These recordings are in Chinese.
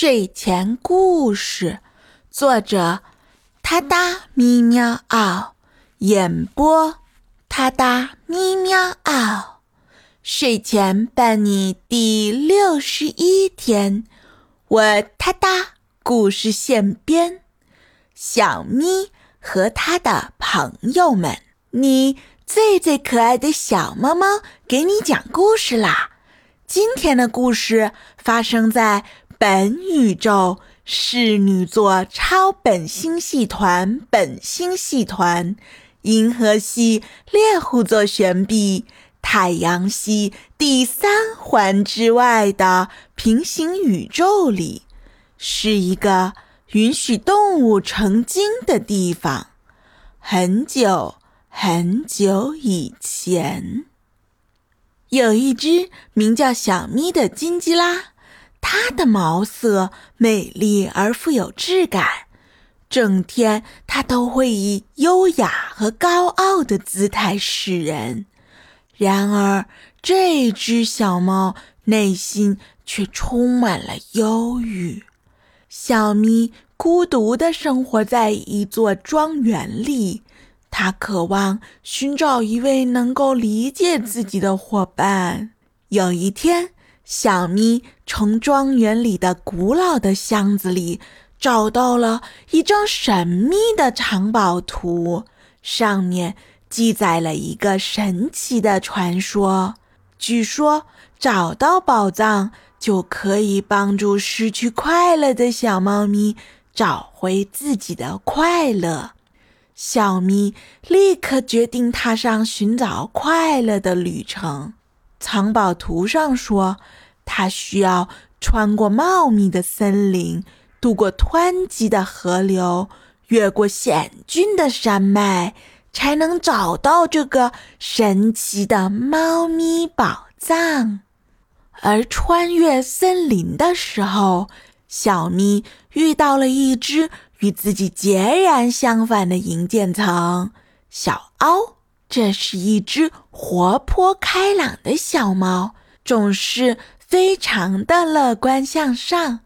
睡前故事，作者：他哒咪喵嗷，演播：他哒咪喵嗷。睡前伴你第六十一天，我他哒故事现编。小咪和他的朋友们，你最最可爱的小猫猫，给你讲故事啦！今天的故事发生在。本宇宙侍女座超本星系团本星系团，银河系猎户座旋臂，太阳系第三环之外的平行宇宙里，是一个允许动物成精的地方。很久很久以前，有一只名叫小咪的金吉拉。它的毛色美丽而富有质感，整天它都会以优雅和高傲的姿态示人。然而，这只小猫内心却充满了忧郁。小咪孤独地生活在一座庄园里，它渴望寻找一位能够理解自己的伙伴。有一天，小咪从庄园里的古老的箱子里找到了一张神秘的藏宝图，上面记载了一个神奇的传说。据说找到宝藏就可以帮助失去快乐的小猫咪找回自己的快乐。小咪立刻决定踏上寻找快乐的旅程。藏宝图上说。他需要穿过茂密的森林，渡过湍急的河流，越过险峻的山脉，才能找到这个神奇的猫咪宝藏。而穿越森林的时候，小咪遇到了一只与自己截然相反的银渐层——小凹。这是一只活泼开朗的小猫，总是。非常的乐观向上，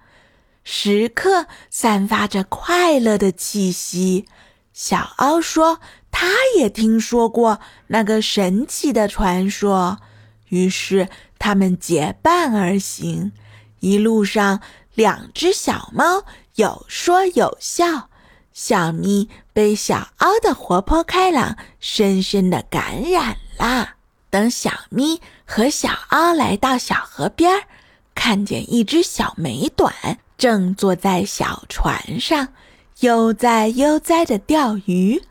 时刻散发着快乐的气息。小奥说：“他也听说过那个神奇的传说。”于是他们结伴而行，一路上，两只小猫有说有笑。小咪被小凹的活泼开朗深深的感染了。等小咪和小凹来到小河边儿，看见一只小美短正坐在小船上，悠哉悠哉的钓鱼。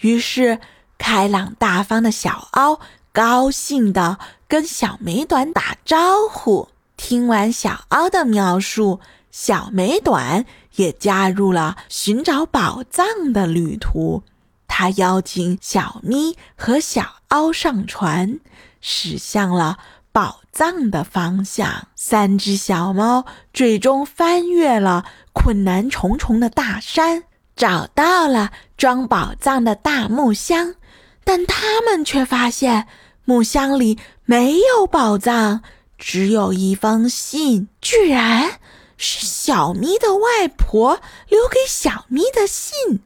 于是，开朗大方的小凹高兴地跟小美短打招呼。听完小凹的描述，小美短也加入了寻找宝藏的旅途。他邀请小咪和小凹上船，驶向了宝藏的方向。三只小猫最终翻越了困难重重的大山，找到了装宝藏的大木箱。但它们却发现木箱里没有宝藏，只有一封信，居然是小咪的外婆留给小咪的信。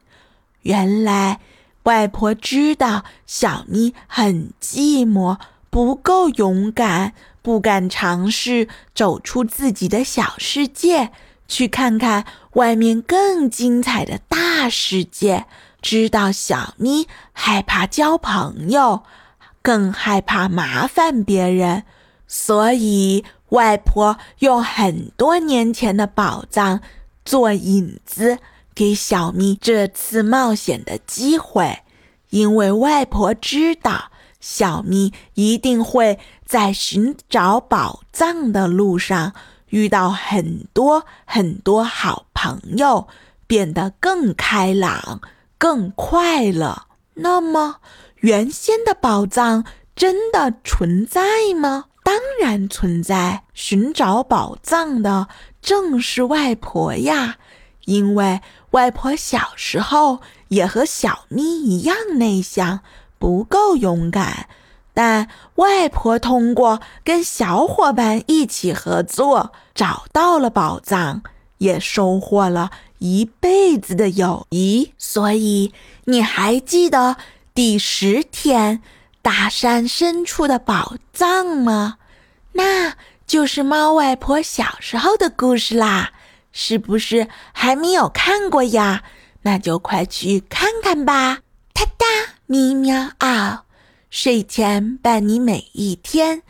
原来。外婆知道小咪很寂寞，不够勇敢，不敢尝试走出自己的小世界，去看看外面更精彩的大世界。知道小咪害怕交朋友，更害怕麻烦别人，所以外婆用很多年前的宝藏做引子。给小咪这次冒险的机会，因为外婆知道小咪一定会在寻找宝藏的路上遇到很多很多好朋友，变得更开朗、更快乐。那么，原先的宝藏真的存在吗？当然存在。寻找宝藏的正是外婆呀。因为外婆小时候也和小咪一样内向，不够勇敢，但外婆通过跟小伙伴一起合作，找到了宝藏，也收获了一辈子的友谊。所以，你还记得第十天大山深处的宝藏吗？那就是猫外婆小时候的故事啦。是不是还没有看过呀？那就快去看看吧！哒哒咪喵嗷，睡前伴你每一天。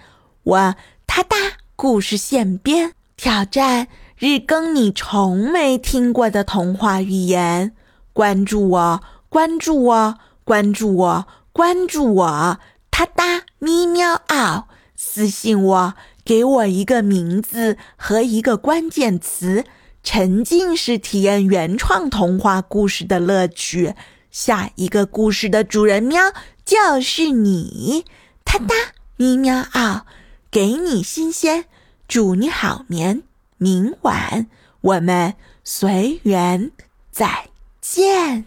我哒哒故事现编，挑战日更你从没听过的童话寓言。关注我，关注我，关注我，关注我！哒哒咪喵嗷，私信我，给我一个名字和一个关键词。沉浸式体验原创童话故事的乐趣，下一个故事的主人喵就是你，哒哒咪喵嗷，给你新鲜，祝你好眠，明晚我们随缘再见。